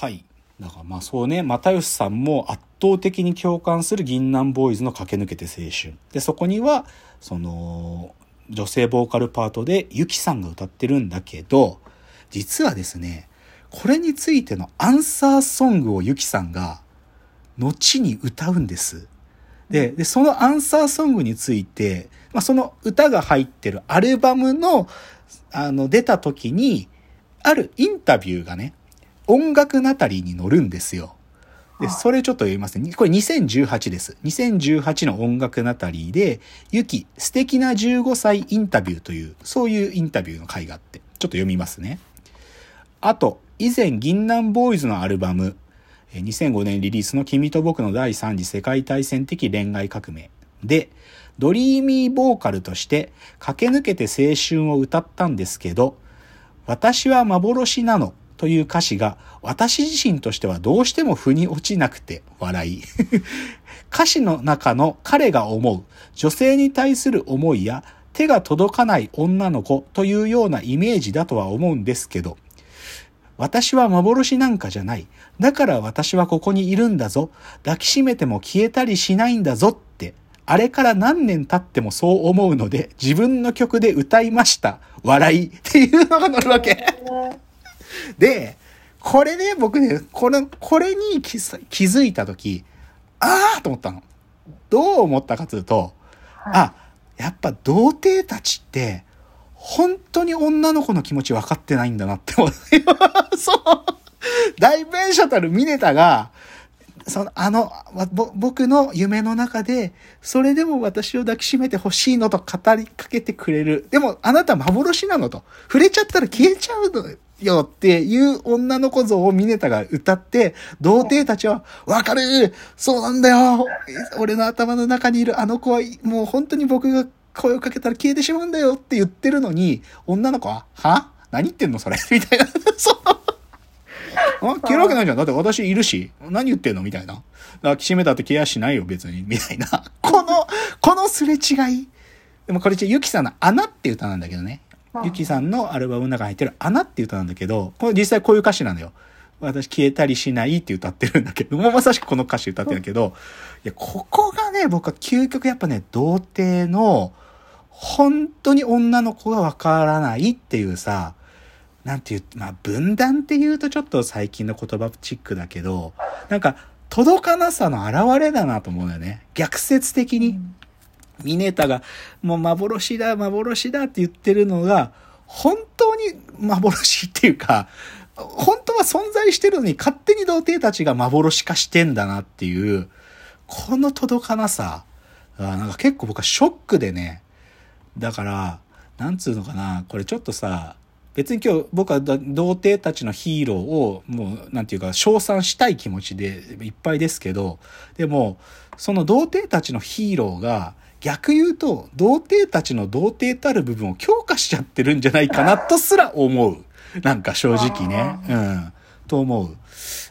はい。だからまあそうね、又吉さんも圧倒的に共感する銀杏ボーイズの駆け抜けて青春。で、そこには、その、女性ボーカルパートでゆきさんが歌ってるんだけど、実はですね、これについてのアンサーソングをゆきさんが、後に歌うんです。で、で、そのアンサーソングについて、まあ、その歌が入ってるアルバムの、あの、出た時に、あるインタビューがね、音楽ナタリーに載るんですよ。で、はいそれちょっと読みますね。これ2018です。2018の音楽ナタリーで、ゆき、素敵な15歳インタビューという、そういうインタビューの回があって、ちょっと読みますね。あと、以前、銀杏ボーイズのアルバム、えー2005年リリースの君と僕の第3次世界大戦的恋愛革命で、ドリーミーボーカルとして駆け抜けて青春を歌ったんですけど、私は幻なのという歌詞が私自身としてはどうしても腑に落ちなくて笑い。歌詞の中の彼が思う女性に対する思いや手が届かない女の子というようなイメージだとは思うんですけど、私は幻なんかじゃない。だから私はここにいるんだぞ。抱きしめても消えたりしないんだぞって、あれから何年経ってもそう思うので、自分の曲で歌いました。笑い。っていうのが載るわけ。で、これね、僕ね、これ、これに気づいたとき、あーと思ったの。どう思ったかというと、あ、やっぱ童貞たちって、本当に女の子の気持ち分かってないんだなって思う。そう。大弁者たるミネタが、その、あの、僕の夢の中で、それでも私を抱きしめてほしいのと語りかけてくれる。でも、あなた幻なのと。触れちゃったら消えちゃうのよっていう女の子像をミネタが歌って、童貞たちは、わかるそうなんだよ俺の頭の中にいるあの子は、もう本当に僕が声をかけたら消えてしまうんだよって言ってるのに、女の子は、は?何言ってんのそれ? みたいな。そう。あ消えるわけないじゃん。だって私いるし。何言ってんの?みたいな。抱きしめたって消えやしないよ、別に。みたいな。この、このすれ違い。でもこれ、ゆきさんの穴って歌なんだけどね。ゆきさんのアルバムの中に入ってる穴って歌なんだけど、これ実際こういう歌詞なのよ。私消えたりしないって歌ってるんだけど、もうまさしくこの歌詞歌ってるんだけど、いや、ここがね、僕は究極やっぱね、童貞の、本当に女の子がわからないっていうさ、なんていう、まあ、分断っていうとちょっと最近の言葉チックだけど、なんか、届かなさの表れだなと思うんだよね。逆説的に。ミネータが、もう幻だ、幻だって言ってるのが、本当に幻っていうか、本当は存在してるのに勝手に童貞たちが幻化してんだなっていう、この届かなさ、なんか結構僕はショックでね、だから、なんつうのかな、これちょっとさ、別に今日僕は童貞たちのヒーローをもうなんていうか称賛したい気持ちでいっぱいですけど、でもその童貞たちのヒーローが逆言うと童貞たちの童貞たる部分を強化しちゃってるんじゃないかなとすら思う。なんか正直ね。うん。と思う。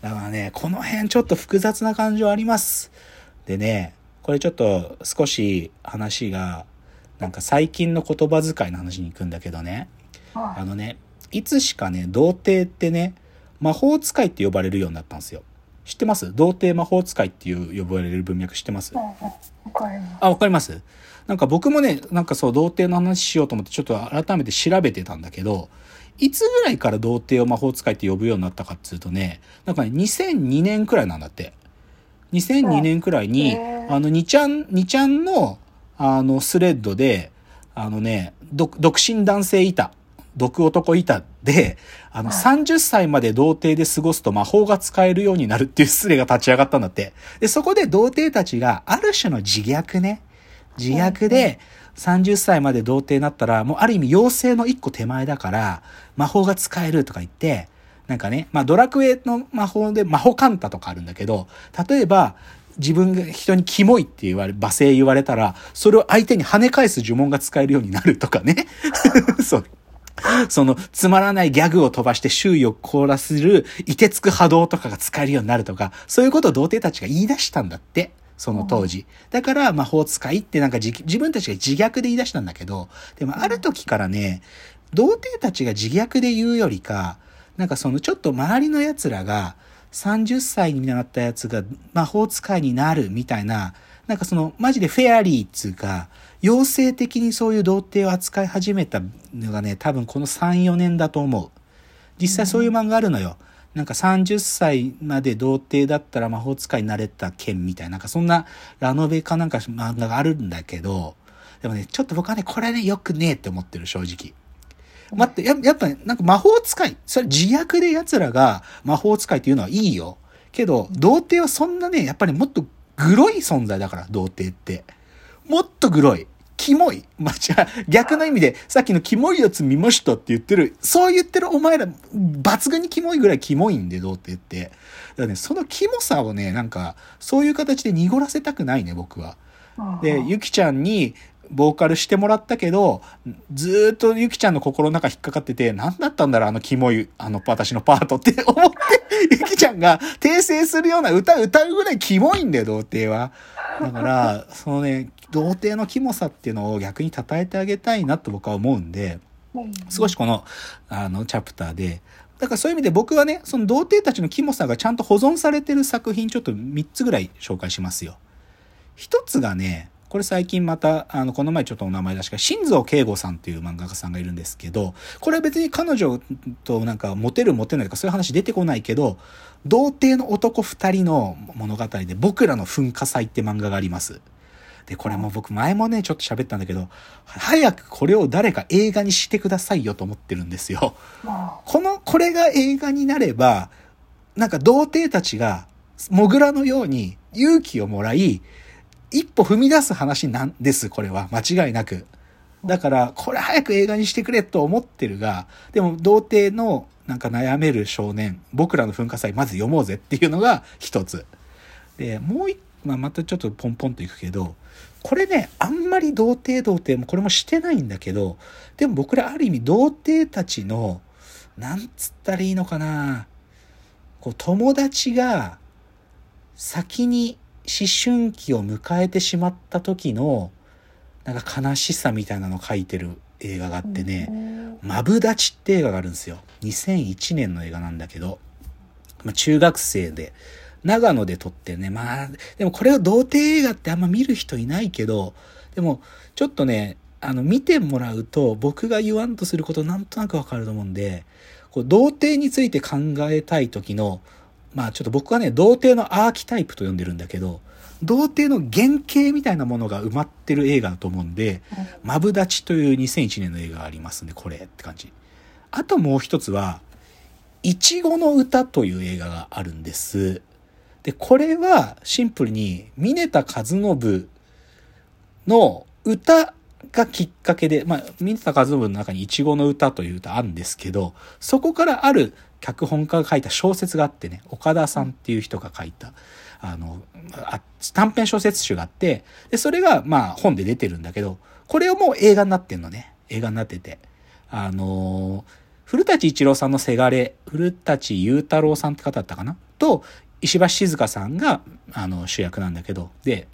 だからね、この辺ちょっと複雑な感情あります。でね、これちょっと少し話がなんか最近の言葉遣いの話に行くんだけどね。あのね、いつしかね、童貞ってね、魔法使いって呼ばれるようになったんですよ。知ってます？童貞魔法使いっていう呼ばれる文脈知ってます？わかります。あ、わかります？なんか僕もね、なんかそう、童貞の話しようと思ってちょっと改めて調べてたんだけど、いつぐらいから童貞を魔法使いって呼ぶようになったかっつうとね、なんかね、2002年くらいなんだって。2002年くらいに、あの、2ちゃん、2ちゃんの、あの、スレッドで、あのね、独独身男性いた。毒男いたで、あの、30歳まで童貞で過ごすと魔法が使えるようになるっていうスレが立ち上がったんだって。で、そこで童貞たちが、ある種の自虐ね。自虐で、30歳まで童貞になったら、もうある意味妖精の一個手前だから、魔法が使えるとか言って、なんかね、まあドラクエの魔法で魔法カンタとかあるんだけど、例えば、自分が人にキモいって言われ、罵声言われたら、それを相手に跳ね返す呪文が使えるようになるとかね。そう。その、つまらないギャグを飛ばして周囲を凍らせる、いてつく波動とかが使えるようになるとか、そういうことを童貞たちが言い出したんだって。その当時。だから、魔法使いってなんか自自分たちが自虐で言い出したんだけど、でもある時からね、童貞たちが自虐で言うよりか、なんかそのちょっと周りの奴らが、30歳になったやつが魔法使いになるみたいな、なんかその、マジでフェアリーっつうか、妖精的にそういう童貞を扱い始めたのがね、多分この3、4年だと思う。実際そういう漫画あるのよ。なんか30歳まで童貞だったら魔法使いになれた剣みたいな、なんかそんなラノベかなんか漫画があるんだけど、でもね、ちょっと僕はね、これね、よくねえって思ってる、正直。待って、ややっぱ、ね、なんか魔法使い、それ自虐で奴らが魔法使いっていうのはいいよ。けど、童貞はそんなね、やっぱりもっとグロい存在だから、童貞って。もっとグロい。キモい。まあ、じゃあ、逆の意味で、さっきのキモいやつ見ましたって言ってる、そう言ってるお前ら、抜群にキモいぐらいキモいんで、童貞って。だからね、そのキモさをね、なんか、そういう形で濁らせたくないね、僕は。で、ゆきちゃんに、ボーカルしてもらったけど、ずっとゆきちゃんの心の中引っかかってて、何だったんだろう、あのキモい、あの、私のパートって 思って、ゆきちゃんが訂正するような歌歌うぐらいキモいんだよ、童貞は。だから、そのね、童貞のキモさっていうのを逆に称えてあげたいなと僕は思うんで、少しこの、あの、チャプターで、だからそういう意味で僕はね、その童貞たちのキモさがちゃんと保存されてる作品ちょっと3つぐらい紹介しますよ。一つがね、これ最近また、あの、この前ちょっとお名前出した、新蔵慶吾さんっていう漫画家さんがいるんですけど、これは別に彼女となんかモテるモテないとかそういう話出てこないけど、童貞の男二人の物語で僕らの噴火祭って漫画があります。で、これも僕前もね、ちょっと喋ったんだけど、早くこれを誰か映画にしてくださいよと思ってるんですよ。この、これが映画になれば、なんか童貞たちが、モグラのように勇気をもらい、一歩踏み出す話なんです、これは。間違いなく。だから、これ早く映画にしてくれと思ってるが、でも、童貞のなんか悩める少年、僕らの噴火祭まず読もうぜっていうのが一つ。で、もう一、まあ、またちょっとポンポンといくけど、これね、あんまり童貞童貞もこれもしてないんだけど、でも僕らある意味童貞たちの、なんつったらいいのかな、こう友達が先に春期を迎えてしまった時のなんか悲しさみたいなのを書いてる映画があってね「マブダチ」って映画があるんですよ。2001年の映画なんだけど、まあ、中学生で。長野で撮ってねまあでもこれを童貞映画ってあんま見る人いないけどでもちょっとねあの見てもらうと僕が言わんとすることなんとなくわかると思うんでこう童貞について考えたい時のまあちょっと僕はね、童貞のアーキタイプと呼んでるんだけど、童貞の原型みたいなものが埋まってる映画だと思うんで、マブダチという2001年の映画がありますんで、これって感じ。あともう一つは、いちごの歌という映画があるんです。で、これはシンプルに、峰田和信の歌がきっかけで、まあ、峰田和信の中にいちごの歌という歌あるんですけど、そこからある脚本家が書いた小説があってね、岡田さんっていう人が書いた、あの、あ短編小説集があって、で、それが、まあ、本で出てるんだけど、これをもう映画になってんのね。映画になってて。あの古舘一郎さんのせがれ、古舘雄太郎さんって方だったかな？と、石橋静香さんが、あの、主役なんだけど、で、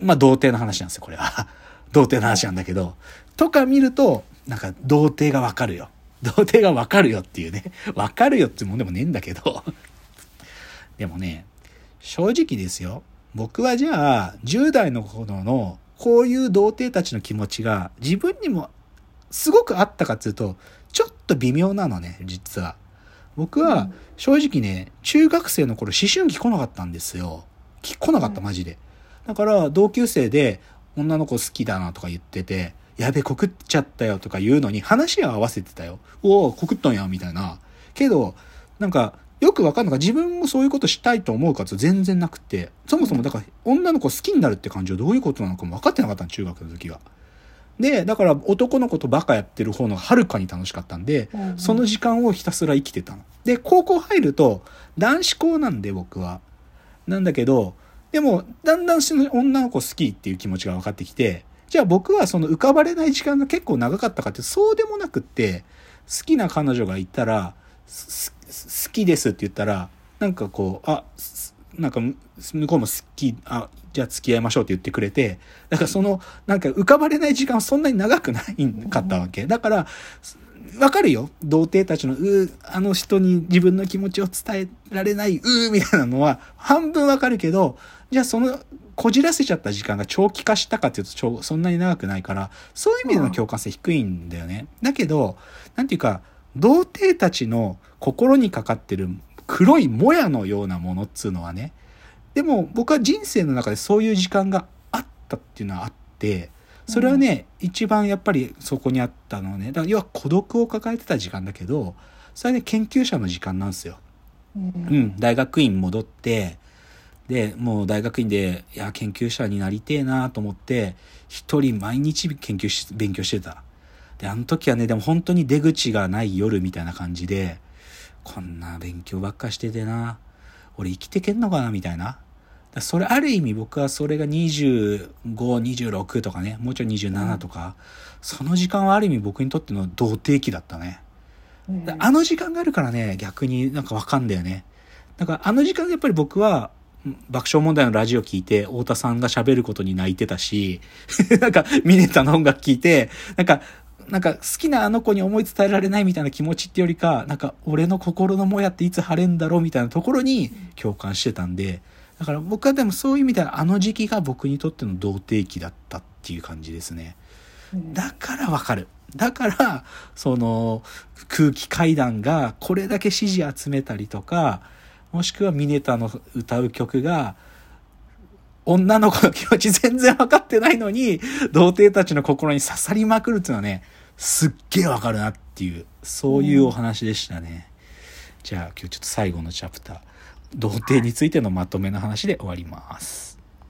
まあ、童貞の話なんですよ、これは。童貞の話なんだけど、とか見ると、なんか、童貞がわかるよ。童貞がわかるよっていうね。わかるよってもんでもねえんだけど。でもね、正直ですよ。僕はじゃあ、10代の頃の、こういう童貞たちの気持ちが自分にもすごくあったかっていうと、ちょっと微妙なのね、実は。僕は正直ね、中学生の頃思春期来なかったんですよ。来なかった、マジで。だから同級生で女の子好きだなとか言ってて、やべ、告っちゃったよとか言うのに話は合わせてたよ。おお、告ったんや、みたいな。けど、なんか、よくわかんないか自分もそういうことしたいと思うかと全然なくて、そもそもだから女の子好きになるって感じはどういうことなのかも分かってなかったの、中学の時は。で、だから男の子とバカやってる方のはるかに楽しかったんで、うんうん、その時間をひたすら生きてたの。で、高校入ると男子校なんで僕は。なんだけど、でも、だんだん女の子好きっていう気持ちが分かってきて、じゃあ僕はその浮かばれない時間が結構長かったかってそうでもなくって、好きな彼女がいたら、好きですって言ったら、なんかこう、あ、なんか向こうも好き、あ、じゃあ付き合いましょうって言ってくれて、だからその、なんか浮かばれない時間はそんなに長くないかったわけ。だから、わかるよ。童貞たちの、うあの人に自分の気持ちを伝えられない、うーみたいなのは、半分わかるけど、じゃあその、こじらせちゃった時間が長期化したかっていうと、そんなに長くないから、そういう意味での共感性低いんだよね。だけど、なんていうか、童貞たちの心にかかってる黒いもやのようなものっつうのはね、でも僕は人生の中でそういう時間があったっていうのはあって、それはね、うん、一番やっぱりそこにあったのはね、だから要は孤独を抱えてた時間だけど、それはね、研究者の時間なんですよ。うん、うん、大学院戻って、で、もう大学院で、いや、研究者になりてえなと思って、一人毎日研究し、勉強してた。で、あの時はね、でも本当に出口がない夜みたいな感じで、こんな勉強ばっかしててな、俺生きてけんのかなみたいな。それある意味僕はそれが25、26とかね、もうちょい27とか、その時間はある意味僕にとっての童貞期だったね。あの時間があるからね、逆になんかわかんだよね。だからあの時間やっぱり僕は爆笑問題のラジオ聞いて、太田さんが喋ることに泣いてたし、なんか、ミネタの音楽聞いて、なんか、なんか好きなあの子に思い伝えられないみたいな気持ちってよりか、なんか俺の心のもやっていつ晴れんだろうみたいなところに共感してたんで、だから僕はでもそういう意味ではあの時期が僕にとっての童貞期だったっていう感じですね。だからわかる。だから、その空気階段がこれだけ支持集めたりとか、もしくはミネタの歌う曲が、女の子の気持ち全然わかってないのに、童貞たちの心に刺さりまくるっていうのはね、すっげえわかるなっていう、そういうお話でしたね。じゃあ今日ちょっと最後のチャプター。童貞についてのまとめの話で終わります。